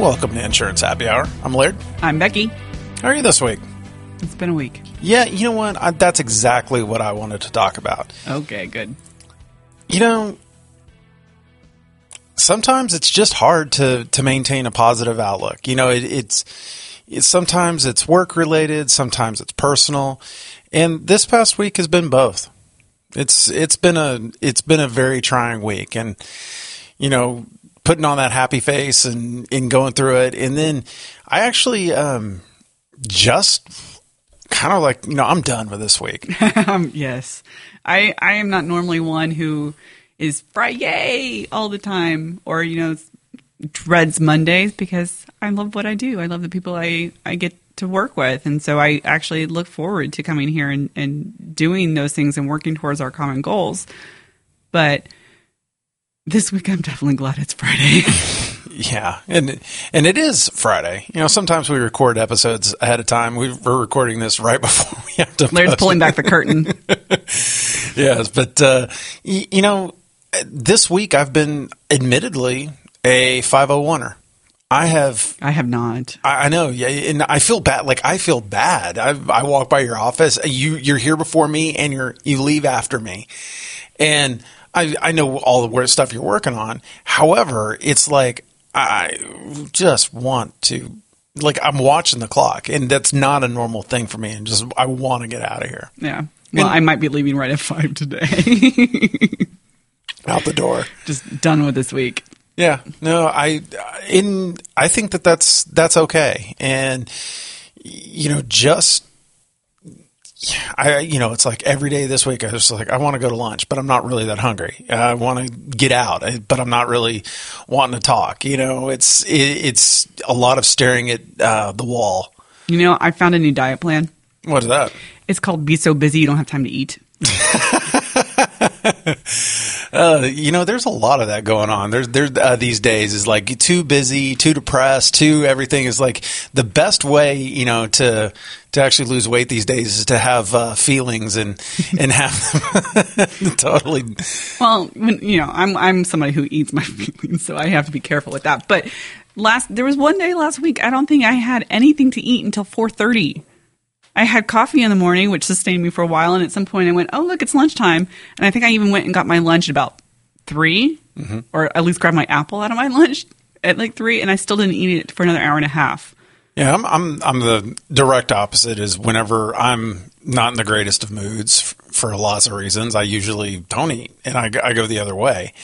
Welcome to Insurance Happy Hour. I'm Laird. I'm Becky. How are you this week? It's been a week. Yeah, you know what? I, that's exactly what I wanted to talk about. Okay, good. You know, sometimes it's just hard to to maintain a positive outlook. You know, it, it's, it's sometimes it's work related, sometimes it's personal, and this past week has been both. It's it's been a it's been a very trying week, and you know, putting on that happy face and and going through it, and then I actually um, just kind of like you know I'm done with this week. um, yes, I I am not normally one who is Friday all the time, or you know dreads Mondays because I love what I do. I love the people I I get to work with, and so I actually look forward to coming here and and doing those things and working towards our common goals. But this week, I'm definitely glad it's Friday. Yeah, and and it is Friday. You know, sometimes we record episodes ahead of time. We, are recording this right before we have to. Laird's pulling back the curtain. yes, but uh, y- you know, this week I've been admittedly a five hundred oneer. I have. I have not. I, I know, yeah, and I feel bad. Like I feel bad. I, I walk by your office. You you're here before me, and you're you leave after me, and I I know all the stuff you're working on. However, it's like I just want to like I'm watching the clock, and that's not a normal thing for me. And just I want to get out of here. Yeah. Well, And- I might be leaving right at five today. Out the door. Just done with this week. Yeah, no, I in I think that that's that's okay, and you know, just I you know, it's like every day this week I was like I want to go to lunch, but I'm not really that hungry. I want to get out, but I'm not really wanting to talk. You know, it's it, it's a lot of staring at uh, the wall. You know, I found a new diet plan. What is that? It's called Be So Busy You Don't Have Time to Eat. Uh, you know, there's a lot of that going on. There's there's uh, these days is like too busy, too depressed, too everything is like the best way, you know, to to actually lose weight these days is to have uh, feelings and and have them totally. Well, you know, I'm I'm somebody who eats my feelings, so I have to be careful with that. But last there was one day last week I don't think I had anything to eat until 4:30. I had coffee in the morning, which sustained me for a while, and at some point I went, "Oh, look, it's lunchtime." And I think I even went and got my lunch at about 3 or at least grabbed my apple out of my lunch at like 3, and I still didn't eat it for another hour and a half. Yeah, I'm I'm I'm the direct opposite. Is whenever I'm not in the greatest of moods for lots of reasons, I usually don't eat, and I, go- I go the other way.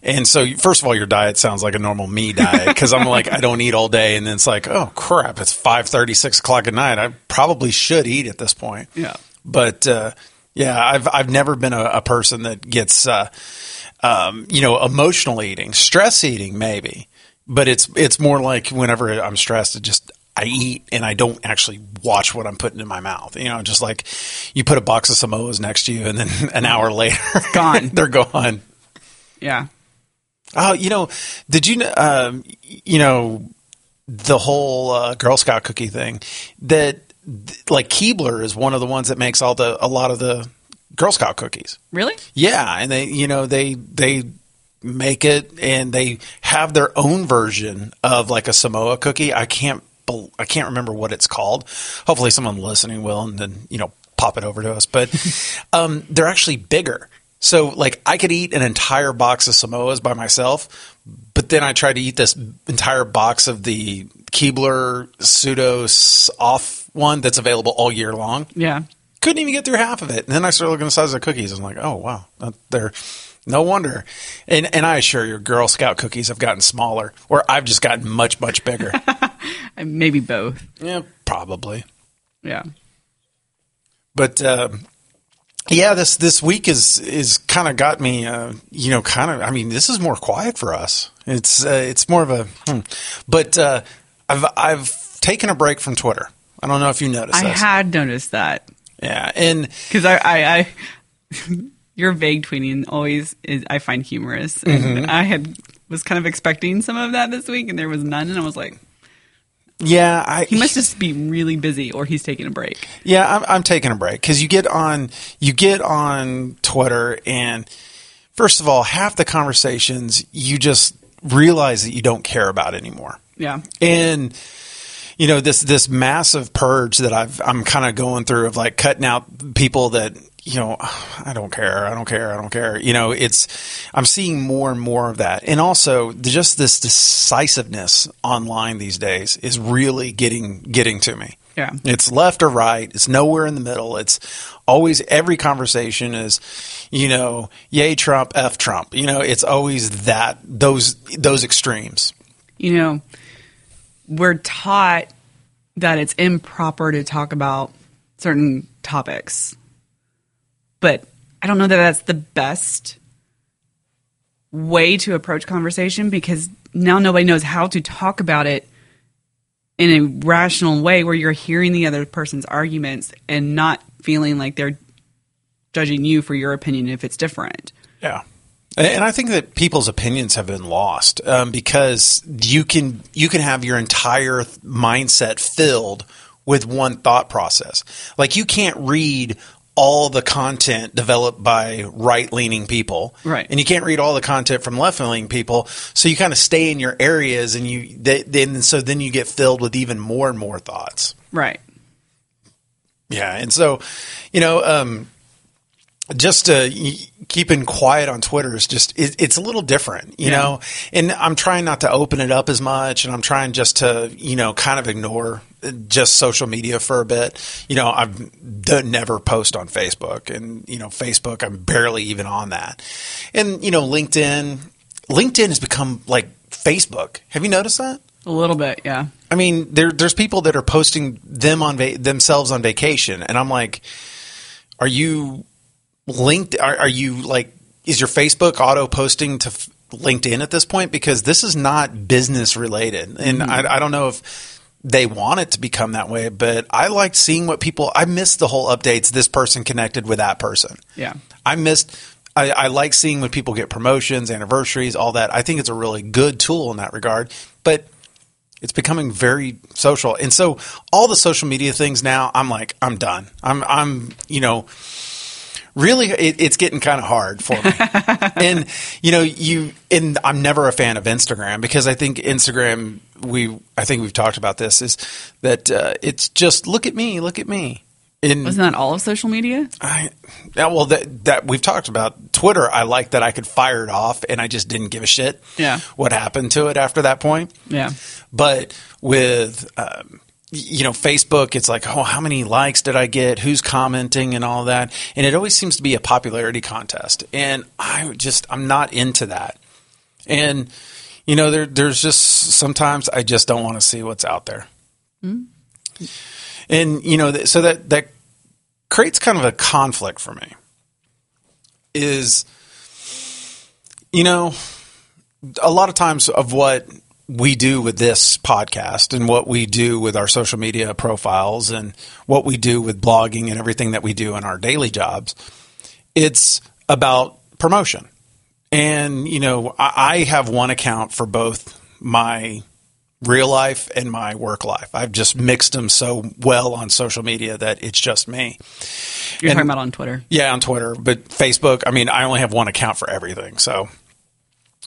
And so, first of all, your diet sounds like a normal me diet because I'm like I don't eat all day, and then it's like, oh crap, it's five thirty, six o'clock at night. I probably should eat at this point. Yeah. but uh, yeah, I've I've never been a, a person that gets uh, um, you know emotional eating, stress eating, maybe. But it's it's more like whenever I'm stressed, it just I eat and I don't actually watch what I'm putting in my mouth. You know, just like you put a box of Samoas next to you, and then an hour later, Gone. they're gone. Yeah. Oh, you know, did you um, you know the whole uh, Girl Scout cookie thing that th- like Keebler is one of the ones that makes all the a lot of the Girl Scout cookies. Really? Yeah, and they you know they they make it and they have their own version of like a Samoa cookie. I can't I can't remember what it's called. Hopefully someone listening will and then you know pop it over to us. But um, they're actually bigger. So like I could eat an entire box of Samoas by myself, but then I tried to eat this entire box of the Keebler pseudo off one that's available all year long Yeah. couldn't even get through half of it. And then I started looking at the size of the cookies. I'm like, oh wow, they're no wonder. And and I assure you, Girl Scout cookies have gotten smaller, or I've just gotten much much bigger. Maybe both. yeah, probably. Yeah. But uh, yeah, this this week is is kind of got me. Uh, you know, kind of. I mean, this is more quiet for us. It's uh, it's more of a. Hmm. But uh, I've I've taken a break from Twitter. I don't know if you noticed. I had noticed that. Yeah, and because I, I, I your vague tweeting always is I find humorous, and Mm-hmm. I had was kind of expecting some of that this week, and there was none, and I was like, yeah, I he must just be really busy, or he's taking a break. Yeah, I'm, I'm taking a break because you get on you get on Twitter and first of all, half the conversations you just realize that you don't care about anymore. Yeah. And you know this this massive purge that I've I'm kind of going through of like cutting out people that you know I don't care I don't care I don't care you know it's I'm seeing more and more of that and also just this decisiveness online these days is really getting getting to me. Yeah. It's left or right. It's nowhere in the middle. It's always every conversation is, you know, yay Trump, F Trump. You know, it's always that those those extremes. You know, we're taught that it's improper to talk about certain topics. But I don't know that that's the best way to approach conversation because now nobody knows how to talk about it in a rational way where you're hearing the other person's arguments and not feeling like they're judging you for your opinion if it's different. Yeah. And I think that people's opinions have been lost um, because you can you can have your entire mindset filled with one thought process. Like you can't read all the content developed by right leaning people, Right. And you can't read all the content from left leaning people. So you kind of stay in your areas, and you they, then so then you get filled with even more and more thoughts. Right. Yeah, and so, you know, um, just uh, keeping quiet on Twitter is just it, it's a little different, you Yeah. know. And I'm trying not to open it up as much, and I'm trying just to you know kind of ignore uh, just social media for a bit. You know, I've done, never post on Facebook, and you know, Facebook I'm barely even on that. And you know, LinkedIn, LinkedIn has become like Facebook. Have you noticed that? A little bit, yeah. I mean, there, there's people that are posting them on va- themselves on vacation, and I'm like, are you linked? Are, are you like, is your Facebook auto posting to f- LinkedIn at this point? Because this is not business related, and mm-hmm. I, I don't know if they want it to become that way, but I like seeing what people. I missed the whole updates. This person connected with that person. Yeah. I missed. I, I like seeing when people get promotions, anniversaries, all that. I think it's a really good tool in that regard, but it's becoming very social. And so all the social media things now, I'm like, I'm done. I'm, I'm, you know, really, it, it's getting kind of hard for me. and you know, you and I'm never a fan of Instagram because I think Instagram, we, I think we've talked about this, is that uh, it's just look at me, look at me. And Wasn't that all of social media? I, yeah, well, that that we've talked about Twitter. I like that I could fire it off, and I just didn't give a shit. Yeah. what happened to it after that point? Yeah. But with um, you know Facebook, it's like, oh, how many likes did I get? Who's commenting and all that? And it always seems to be a popularity contest, and I just I'm not into that. And you know, there there's just sometimes I just don't want to see what's out there. And you know, so that that creates kind of a conflict for me. Is you know, a lot of times of what we do with this podcast and what we do with our social media profiles and what we do with blogging and everything that we do in our daily jobs, it's about promotion. And, you know, I, I have one account for both my real life and my work life. I've just mixed them so well on social media that it's just me. You're And- talking about on Twitter. Yeah, on Twitter, but Facebook, I mean, I only have one account for everything. So,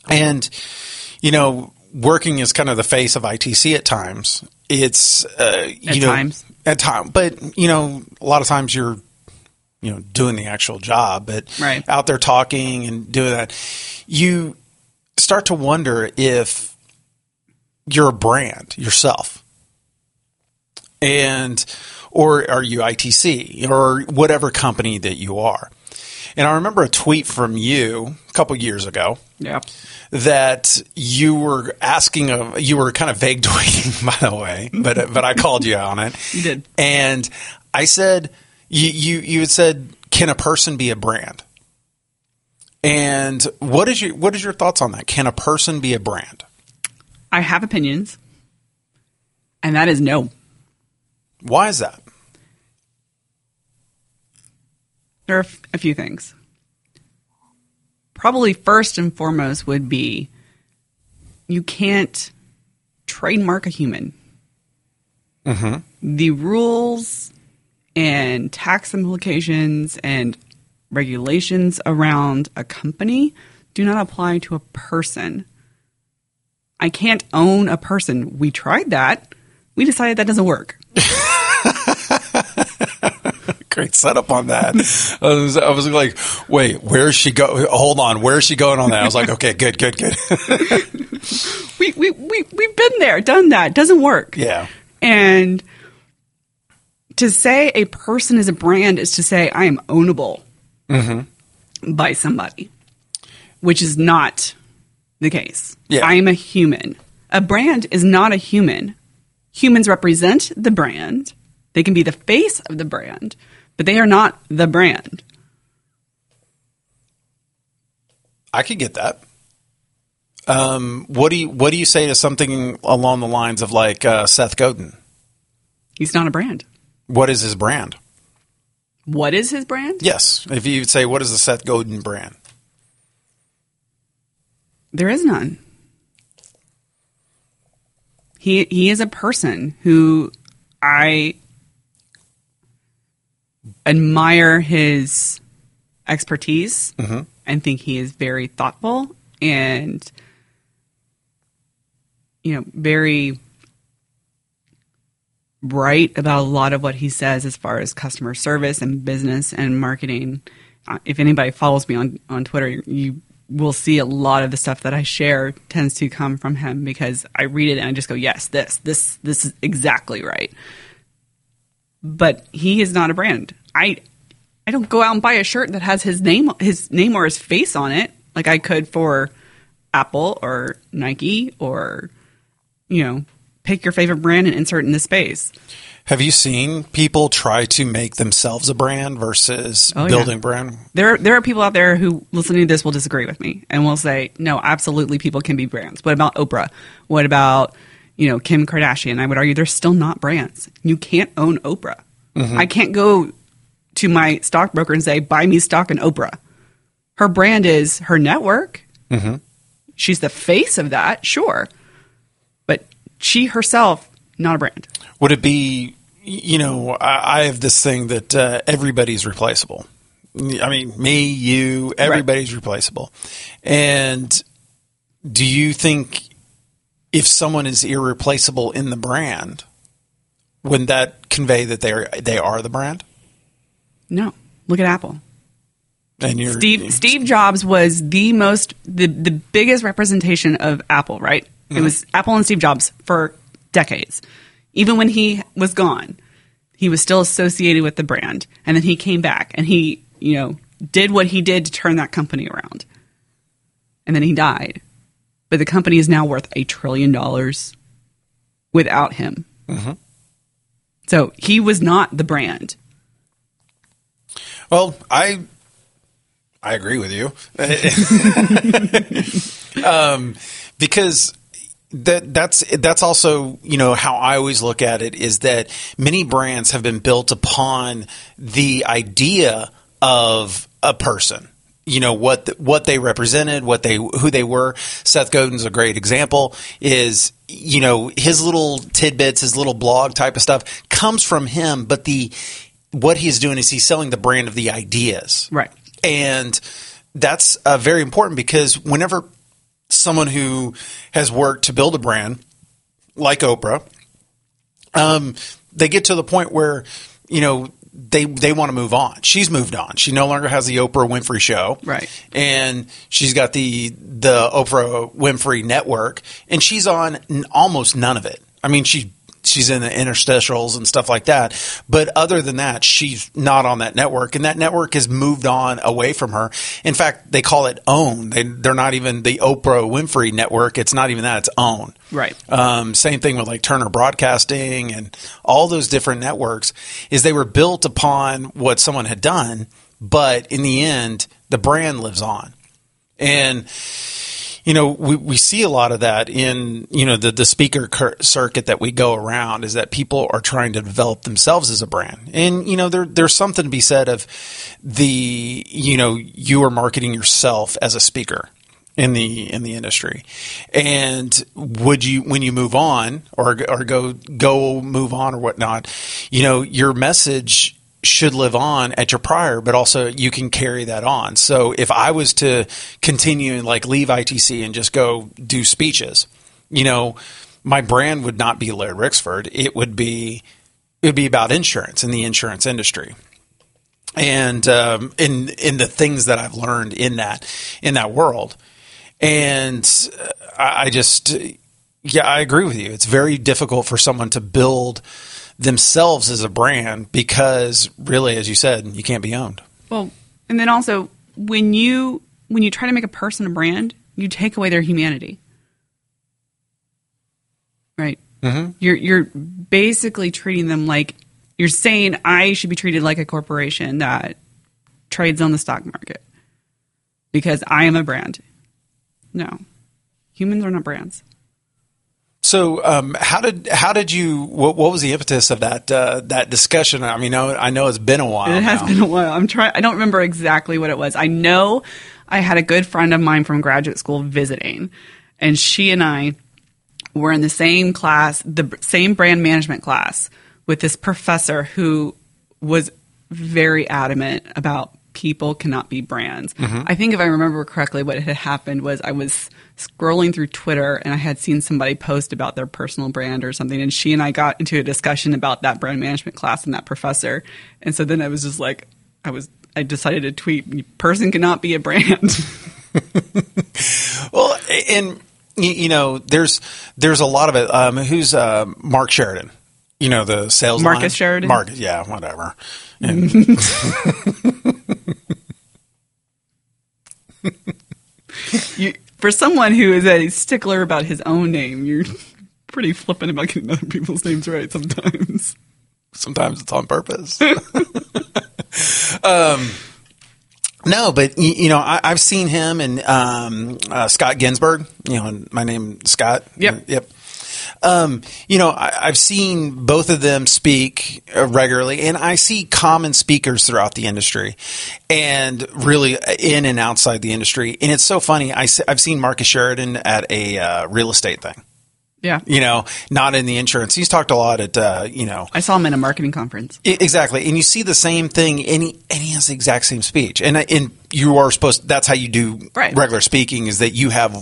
and, you know, working as kind of the face of ITC at times, it's, uh, you At know, times. at time, but, you know, a lot of times you're, you know, doing the actual job, but Right. out there talking and doing that, you start to wonder if you're a brand yourself and or are you ITC or whatever company that you are. And I remember a tweet from you a couple years ago Yeah. that you were asking a, you were kind of vague tweeting by the way, but uh, but I called you on it. You did. And I said you you you had said can a person be a brand? And what is your what is your thoughts on that? Can a person be a brand? I have opinions, and that is no. Why is that? There are a few things. Probably first and foremost would be you can't trademark a human. Mm-hmm. The rules and tax implications and regulations around a company do not apply to a person. I can't own a person. We tried that. We decided that doesn't work. Great setup on that. I was, I was like, wait, where's she go? Hold on, where's she going on that? I was like, okay, good, good, good. we, we, we, we've been there, done that. Doesn't work. yeah. And to say a person is a brand is to say I am ownable mm-hmm. by somebody, which is not the case. Yeah. I am a human. A brand is not a human. Humans represent the brand. They can be the face of the brand, but they are not the brand. I could get that. Um, what do you what do you say to something along the lines of like uh, Seth Godin? He's not a brand. What is his brand? What is his brand? Yes, if you say what is the Seth Godin brand? There is none. He he is a person who I admire his expertise and think he is very thoughtful and you know very right about a lot of what he says as far as customer service and business and marketing. Uh, if anybody follows me on, on Twitter, you will see a lot of the stuff that I share tends to come from him because I read it and I just go, yes, this, this, this is exactly right. But he is not a brand. I, I don't go out and buy a shirt that has his name, his name or his face on it, like I could for Apple or Nike or, you know, pick your favorite brand and insert in the space. Have you seen people try to make themselves a brand versus Oh, yeah. building brand? There, there are people out there who listening to this will disagree with me and will say, no, absolutely, people can be brands. What about Oprah? What about, you know, Kim Kardashian? I would argue they're still not brands. You can't own Oprah. I can't go to my stockbroker and say, buy me stock in Oprah. Her brand is her network. She's the face of that, sure. But she herself, not a brand. Would it be, you know, I, I have this thing that uh, everybody's replaceable. I mean, me, you, everybody's replaceable. And do you think if someone is irreplaceable in the brand, wouldn't that convey that they are they are the brand? No. Look at Apple. And you're Steve Steve Jobs was the most the the biggest representation of Apple, right? It mm-hmm. was Apple and Steve Jobs for decades. Even when he was gone, he was still associated with the brand. And then he came back and he, you know, did what he did to turn that company around. And then he died. But the company is now worth a trillion dollars without him. So he was not the brand. Well, I I agree with you. um, because that that's that's also you know how I always look at it is that many brands have been built upon the idea of a person. You know what what they represented, what they who they were. Seth Godin's a great example. Is you know his little tidbits, his little blog type of stuff comes from him, but the what he's doing is he's selling the brand of the ideas. Right. And that's uh, very important because whenever someone who has worked to build a brand like Oprah, um, they get to the point where, you know, they they want to move on. She's moved on. She no longer has the Oprah Winfrey show. Right. And she's got the the Oprah Winfrey network and she's on almost none of it. I mean, she she's in the interstitials and stuff like that. But other than that, she's not on that network, and that network has moved on away from her. In fact, they call it OWN. They, they're not even the Oprah Winfrey network. It's not even that. It's OWN. Right. Um, same thing with like Turner Broadcasting and all those different networks. Is they were built upon what someone had done, but in the end, the brand lives on, and you know, we, we see a lot of that in, you know, the, the speaker cir- circuit that we go around is that people are trying to develop themselves as a brand. And, you know, there, there's something to be said of the, you know, you are marketing yourself as a speaker in the, in the industry. And would you, when you move on or, or go, go move on or whatnot, you know, your message should live on at your prior, but also you can carry that on. So if I was to continue and like leave ITC and just go do speeches, You know, my brand would not be Laird Rixford. It would be it would be about insurance in the insurance industry. And um, in in the things that I've learned in that in that world, and uh, I just yeah I agree with you. It's very difficult for someone to build themselves as a brand because really, as you said, you can't be owned. Well, and then also when you when you try to make a person a brand, you take away their humanity. Right? Mm-hmm. You're you're basically treating them like you're saying I should be treated like a corporation that trades on the stock market because I am a brand. No, humans are not brands. So, um, how did how did you? What, what was the impetus of that uh, that discussion? I mean, I know it's been a while. It has now. been a while. I'm trying. I don't remember exactly what it was. I know I had a good friend of mine from graduate school visiting, and she and I were in the same class, the same brand management class, with this professor who was very adamant about people cannot be brands. Mm-hmm. I think if I remember correctly, what had happened was I was scrolling through Twitter and I had seen somebody post about their personal brand or something, and she and I got into a discussion about that brand management class and that professor. And so then I was just like, I was, I decided to tweet, "Person cannot be a brand." well, and you know, there's there's a lot of it. Um, who's uh, Mark Sheridan? You know, the sales Marcus line? Sheridan. Marcus, yeah, whatever. And you, for someone who is a stickler about his own name, you're pretty flippant about getting other people's names right sometimes. Sometimes it's on purpose. um, no, but you know, I, have seen him and um, uh, Scott Ginsberg. You know, my name Scott. Yep. Yep. Um, you know, I, have seen both of them speak uh, regularly, and I see common speakers throughout the industry, and really in and outside the industry. And it's so funny. I, have seen Marcus Sheridan at a uh, real estate thing. Yeah. You know, not in the insurance. He's talked a lot at, uh, you know. I saw him in a marketing conference. Exactly. And you see the same thing, and he, and he has the exact same speech. And, and you are supposed, that's how you do right. regular speaking, is that you have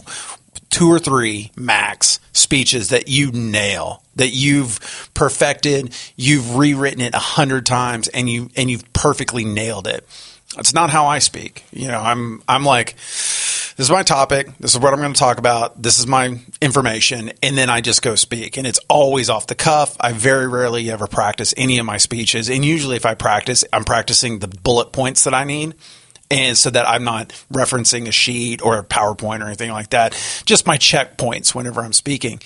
two or three max speeches that you nail that you've perfected you've rewritten it a hundred times and you and you've perfectly nailed it. That's not how i speak. You know i'm i'm like this is my topic. This is what i'm going to talk about. This is my information. And then i just go speak. And it's always off the cuff. I very rarely ever practice any of my speeches. And usually if i practice i'm practicing the bullet points that i need and so that I'm not referencing a sheet or a PowerPoint or anything like that. Just my checkpoints whenever I'm speaking.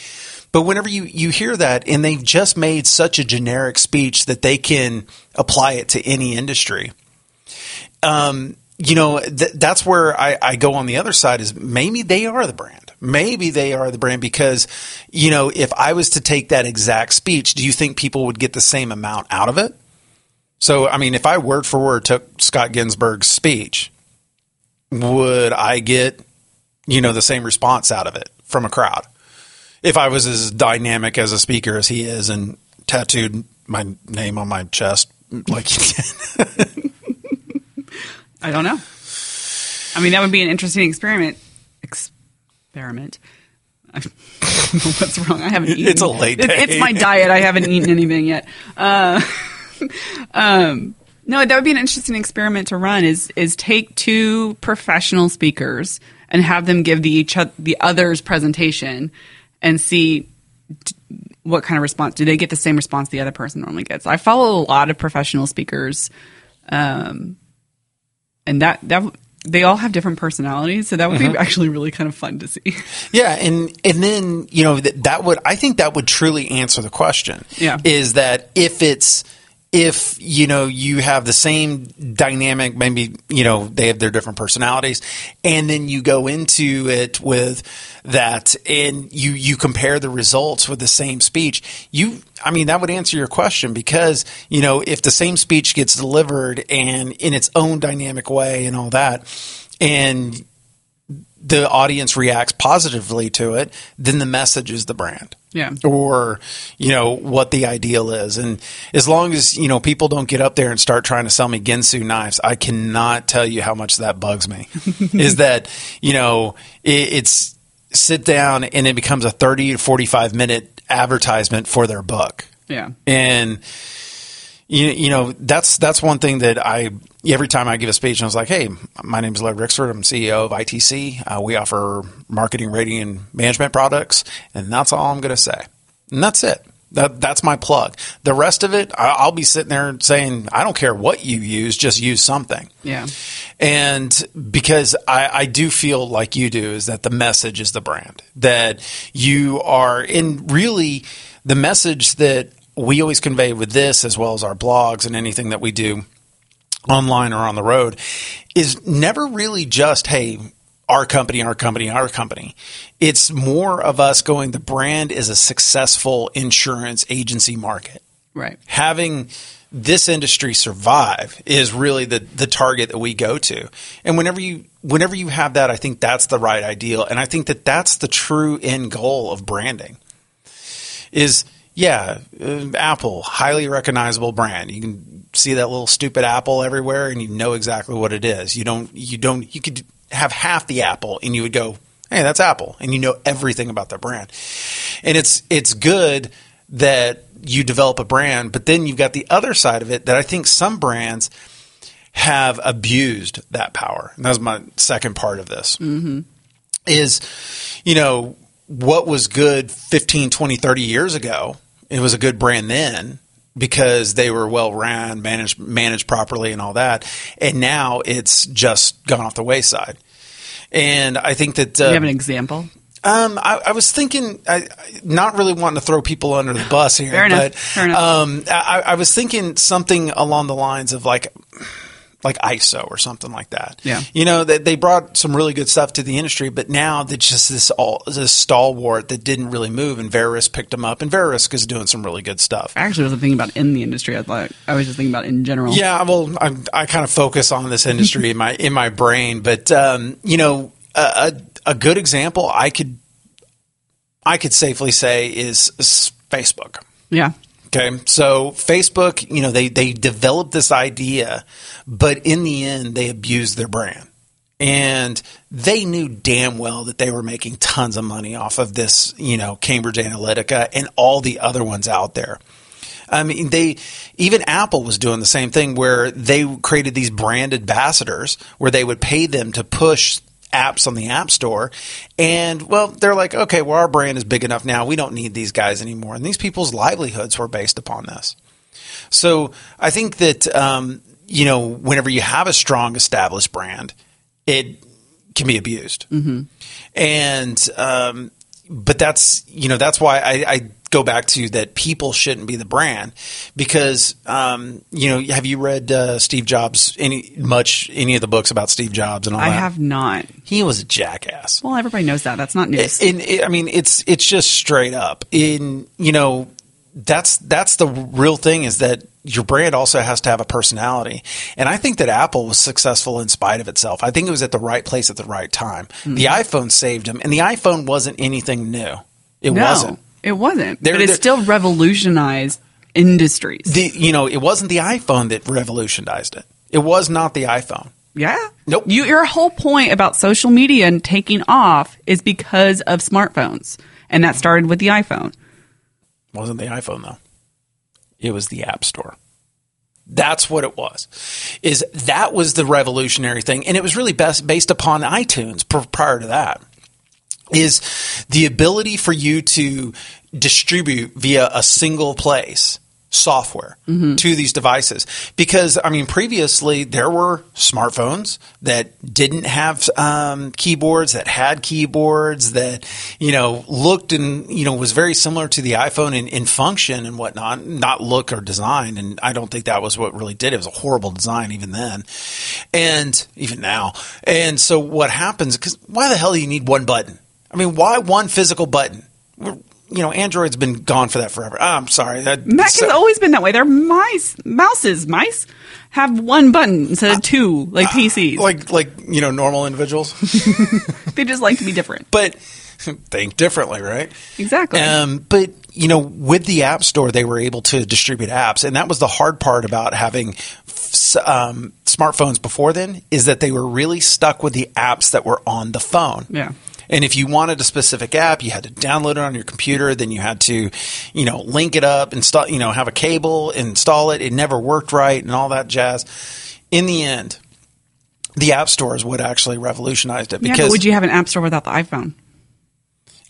But whenever you, you hear that and they've just made such a generic speech that they can apply it to any industry, um, you know, th- that's where I, I go on the other side is maybe they are the brand. Maybe they are the brand because, you know, if I was to take that exact speech, do you think people would get the same amount out of it? So, I mean, if I word for word took Scott Ginsberg's speech, would I get, you know, the same response out of it from a crowd? If I was as dynamic as a speaker as he is and tattooed my name on my chest like he did. I don't know. I mean, that would be an interesting experiment. Experiment. What's wrong. I haven't eaten. It's a late day. It's my diet. I haven't eaten anything yet. Uh, um, no, that would be an interesting experiment to run. Is is take two professional speakers and have them give the each the other's presentation and see what kind of response do they get the same response the other person normally gets. I follow a lot of professional speakers, um, and that that they all have different personalities, so that would mm-hmm. be actually really kind of fun to see. Yeah, and and then you know that, that would I think that would truly answer the question. Yeah, is that if it's if you know you have the same dynamic maybe you know they have their different personalities and then you go into it with that and you you compare the results with the same speech you i mean that would answer your question because you know if the same speech gets delivered and in its own dynamic way and all that and the audience reacts positively to it, then the message is the brand. Yeah. Or, you know, what the ideal is. And as long as, you know, people don't get up there and start trying to sell me Ginsu knives, I cannot tell you how much that bugs me. is that, you know, it, it's, sit down and it becomes a 30 to 45 minute advertisement for their book. Yeah. And you, you know that's that's one thing that I every time I give a speech I was like, hey, my name is Laird Rixford. I'm CEO of ITC. Uh, we offer marketing, rating, and management products, and that's all I'm going to say. And that's it. That that's my plug. The rest of it, I- I'll be sitting there saying, I don't care what you use, just use something. Yeah. And because I, I do feel like you do, is that the message is the brand. That you are in really the message that we always convey with this, as well as our blogs and anything that we do online or on the road, is never really just, hey, our company, our company, our company. It's more of us going, the brand is a successful insurance agency market Right. having this industry survive is really the the target that we go to. And whenever you whenever you have that, I think that's the right ideal, and I think that that's the true end goal of branding. Is yeah, uh, Apple, highly recognizable brand. You can see that little stupid apple everywhere, and you know exactly what it is. You don't you don't you could have half the apple, and you would go, hey, that's Apple, and you know everything about their brand. And it's it's good that you develop a brand, but then you've got the other side of it that I think some brands have abused that power. And that's my second part of this. Mm-hmm. Is, you know, what was good 15, 20, 30 years ago, it was a good brand then because they were well ran, managed, managed properly and all that. And now it's just gone off the wayside. And I think that uh, you have an example? um, I, I was thinking, I, I- not really wanting to throw people under the bus here, Fair enough, but fair enough. Um, I, I was thinking something along the lines of like, like ISO or something like that. Yeah. you know, they, they brought some really good stuff to the industry, but now they're just this all this stalwart that didn't really move, and Verisk picked them up, and Verisk is doing some really good stuff. I actually wasn't thinking about in the industry. I thought I was just thinking about in general. Yeah, well, I, I kind of focus on this industry in my in my brain, but um, you know, a, a, a good example I could I could safely say is Facebook. Yeah. Okay, so Facebook, you know, they they developed this idea, but in the end, they abused their brand. And they knew damn well that they were making tons of money off of this, you know, Cambridge Analytica and all the other ones out there. I mean, they even Apple was doing the same thing where they created these brand ambassadors where they would pay them to push apps on the App Store. And well, they're like, okay, well, our brand is big enough now. We don't need these guys anymore. And these people's livelihoods were based upon this. So I think that um, you know, whenever you have a strong established brand, it can be abused. Mm-hmm. And um, but that's you know that's why I, I go back to that people shouldn't be the brand because um, you know have you read uh, Steve Jobs any much any of the books about Steve Jobs and all that? I that? have not. He was a jackass. Well, everybody knows that. That's not news. In, I mean, it's it's just straight up. In you know, that's that's the real thing is that your brand also has to have a personality. And I think that Apple was successful in spite of itself. I think it was at the right place at the right time. Mm-hmm. The iPhone saved them, and the iPhone wasn't anything new. It no, wasn't. it wasn't. There- but it there- still revolutionized industries. The you know, it wasn't the iPhone that revolutionized it. It was not the iPhone. yeah. Nope. You, your whole point about social media and taking off is because of smartphones, and that started with the iPhone. Wasn't the iPhone though. It was the App Store. That's what it was. Is that was the revolutionary thing, and it was really best based upon iTunes pr- prior to that. Is the ability for you to distribute via a single place software to these devices. Because I mean previously there were smartphones that didn't have um, keyboards that had keyboards that you know looked and you know was very similar to the iPhone in, in function and whatnot not look or design. And I don't think that was what really did it. Was a horrible design even then and even now. And so what happens because why the hell do you need one button? I mean why one physical button you know Android's been gone for that forever Ah, I'm sorry that, Mac so- has always been that way. They're mice, mouses. Mice have one button instead of two, like PCs. like like you know normal individuals they just like to be different. but think differently right Exactly. um, but you know with the app store they were able to distribute apps and that was the hard part about having um, smartphones before then is that they were really stuck with the apps that were on the phone yeah. And if you wanted a specific app, you had to download it on your computer. Then you had to, you know, link it up, install, you know, have a cable, install it. It never worked right, and all that jazz. In the end, the app store is what actually revolutionized it. Yeah, Because but would you have an app store without the iPhone?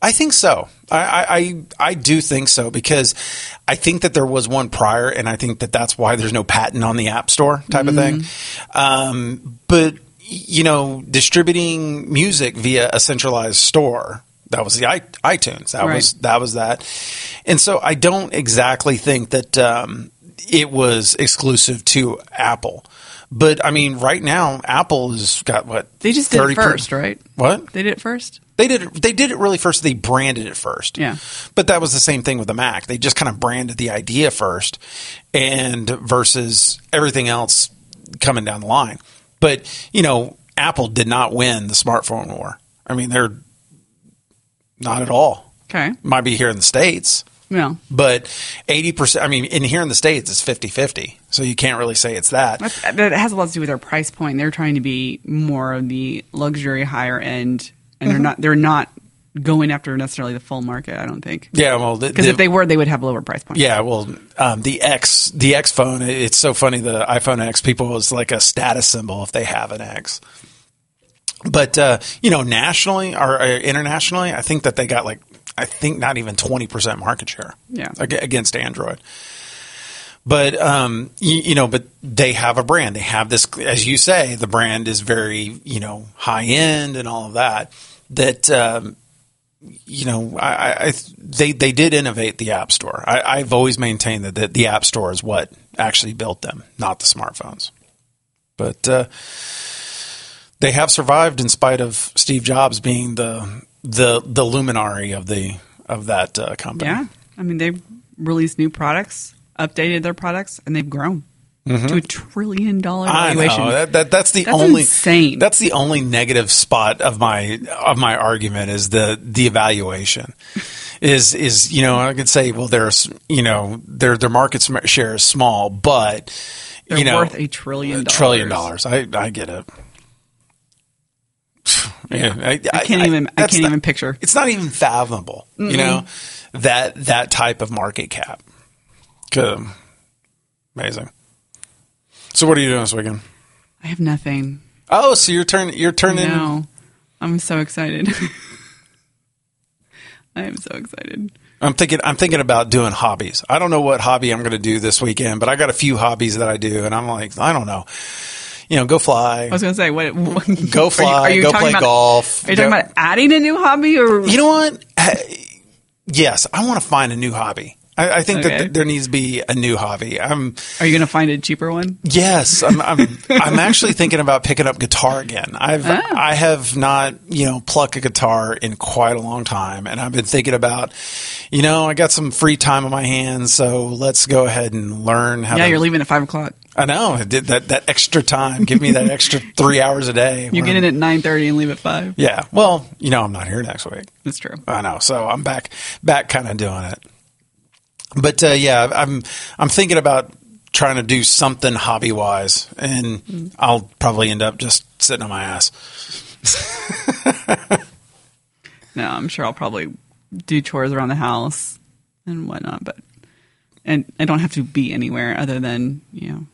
I think so. I, I, I do think so because I think that there was one prior, and I think that that's why there's no patent on the App Store type of thing. Um, but you know, distributing music via a centralized store that was the iTunes. That was that was that, and so I don't exactly think that um, it was exclusive to Apple. But I mean, right now, Apple has got what They just did 30 it per- first, right? What They did it first. they did it. They did it really first. They branded it first. Yeah. But that was the same thing with the Mac. They just kind of branded the idea first, and versus everything else coming down the line. But you know, Apple did not win the smartphone war. I mean, they're not at all. Okay. Might be here in the states, No. but eighty percent. I mean, in here in the states, it's 50-50. So you can't really say it's that. That's, that has a lot to do with their price point. They're trying to be more of the luxury, higher end, and Mm-hmm. they're not. They're not going after necessarily the full market. I don't think. Yeah. Well, Because the- if they were, they would have lower price points. Yeah, well, um, the X, the X phone. It's so funny. The iPhone X, people is like a status symbol if they have an X. But uh, you know, nationally or uh, internationally, I think that they got like I think not even twenty percent market share. Yeah. against Android. But um, you, you know, but they have a brand. They have this, as you say, the brand is very you know high end and all of that. That um, you know, I, I, they they did innovate the App Store. I, I've always maintained that the, the App Store is what actually built them, not the smartphones. But uh, they have survived in spite of Steve Jobs being the the the luminary of the of that uh, company. Yeah. I mean, they've released new products, updated their products, and they've grown to a trillion dollar Mm-hmm. I valuation. know that, that that's the That's only insane. That's the only negative spot of my of my argument is the the evaluation. Is is you know I could say well there's you know their their market share is small but They're you know worth a trillion a dollars. trillion dollars I I get it. Yeah, I, I can't even. I can't not- even picture. It's not even fathomable, you know, that that type of market cap. Good. Amazing. So what are you doing this weekend? I have nothing. Oh, so you're turning you're turning No, I'm so excited. I am so excited. I'm thinking I'm thinking about doing hobbies. I don't know what hobby I'm going to do this weekend, but I got a few hobbies that I do and I'm like, I don't know. You know, go fly. I was going to say, what? what Go are you- fly, are you go talking play about- golf. Are you talking go- about adding a new hobby, or You know what? Yes, I want to find a new hobby. I, I think Okay. that th- there needs to be a new hobby. I'm are you going to find a cheaper one? Yes, I'm. I'm, I'm actually thinking about picking up guitar again. I've Ah. I have not you know plucked a guitar in quite a long time, and I've been thinking about, you know, I got some free time on my hands, so let's go ahead and learn how. Yeah, to, you're leaving at five o'clock. I know. I did that that extra time. Give me that extra three hours a day. You get in at nine thirty and leave at five. Yeah. Well, you know, I'm not here next week. That's true. I know. So I'm back, back kind of doing it. But uh, yeah, I'm I'm thinking about trying to do something hobby wise, and I'll probably end up just sitting on my ass. No, I'm sure I'll probably do chores around the house and whatnot, but and I don't have to be anywhere other than you know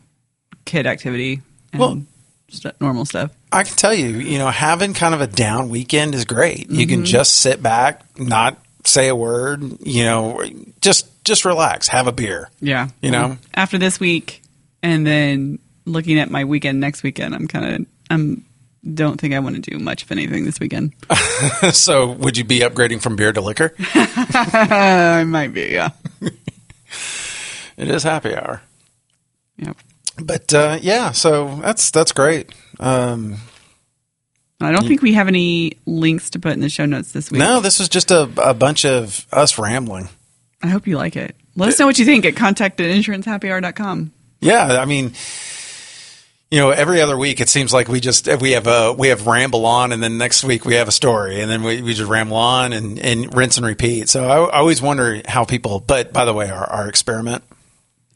kid activity and Well- st- normal stuff. I can tell you, you know, having kind of a down weekend is great. You can just sit back, not say a word, you know, just just relax, have a beer. Yeah, You know? after this week, and then looking at my weekend next weekend, I'm kind of I'm don't think I want to do much of anything this weekend. so, would you be upgrading from beer to liquor? I might be, yeah, it is happy hour. yeah. But uh, yeah, so that's that's great. Um, I don't think we have any links to put in the show notes this week. No, this was just a, a bunch of us rambling. I hope you like it. Let us know what you think at contact at insurancehappyhour.com. Yeah, I mean, you know, every other week it seems like we just we have a we have ramble on, and then next week we have a story, and then we, we just ramble on and, and rinse and repeat. So I, I always wonder how people. But by the way, our, our experiment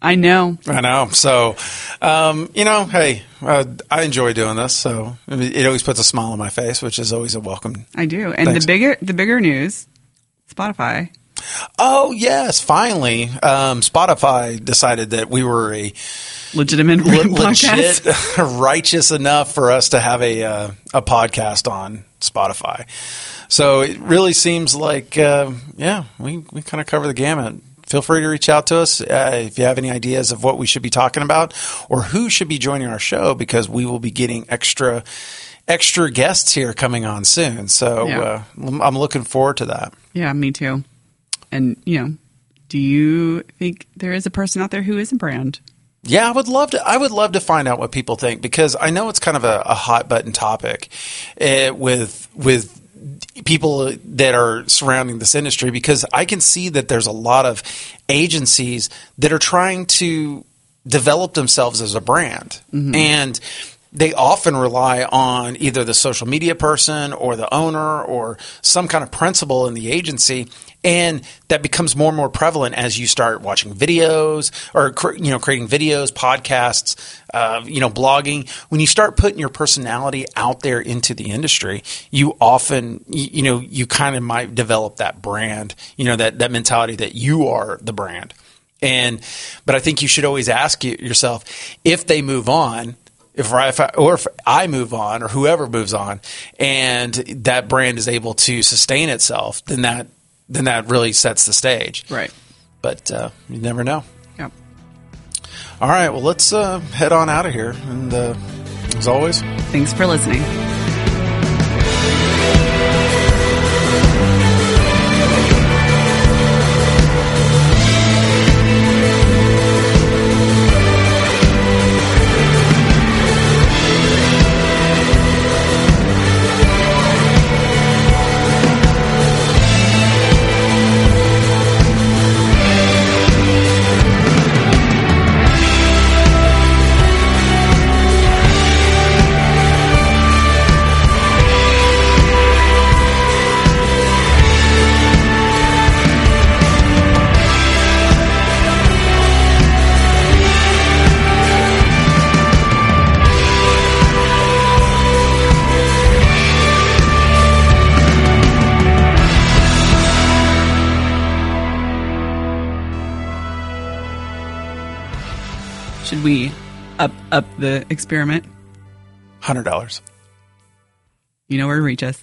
I know. I know. So, um, you know, hey, uh, I enjoy doing this. So it always puts a smile on my face, which is always a welcome. I do. And Thanks. the bigger the bigger news, Spotify. Oh yes, finally, um, Spotify decided that we were a Legitimate le- legit righteous enough for us to have a uh, a podcast on Spotify. So it really seems like, uh, yeah, we, we kind of cover the gamut. Feel free to reach out to us uh, if you have any ideas of what we should be talking about or who should be joining our show because we will be getting extra extra guests here coming on soon. So Yeah. uh, I'm looking forward to that. Yeah, me too. And you know, do you think there is a person out there who is a brand? Yeah, I would love to. I would love to find out what people think because I know it's kind of a, a hot button topic uh, with with people that are surrounding this industry because I can see that there's a lot of agencies that are trying to develop themselves as a brand and they often rely on either the social media person or the owner or some kind of principal in the agency and that becomes more and more prevalent as you start watching videos or you know creating videos podcasts uh, you know blogging. When you start putting your personality out there into the industry you often you, you know you kind of might develop that brand you know that that mentality that you are the brand. And but I think you should always ask yourself if they move on, if I, if I or if I move on or whoever moves on, and that brand is able to sustain itself, then that then that really sets the stage. Right. But uh, you never know. Yep. All right, well let's uh, head on out of here, and uh, as always, Thanks for listening. Experiment? hundred dollars. You know where to reach us.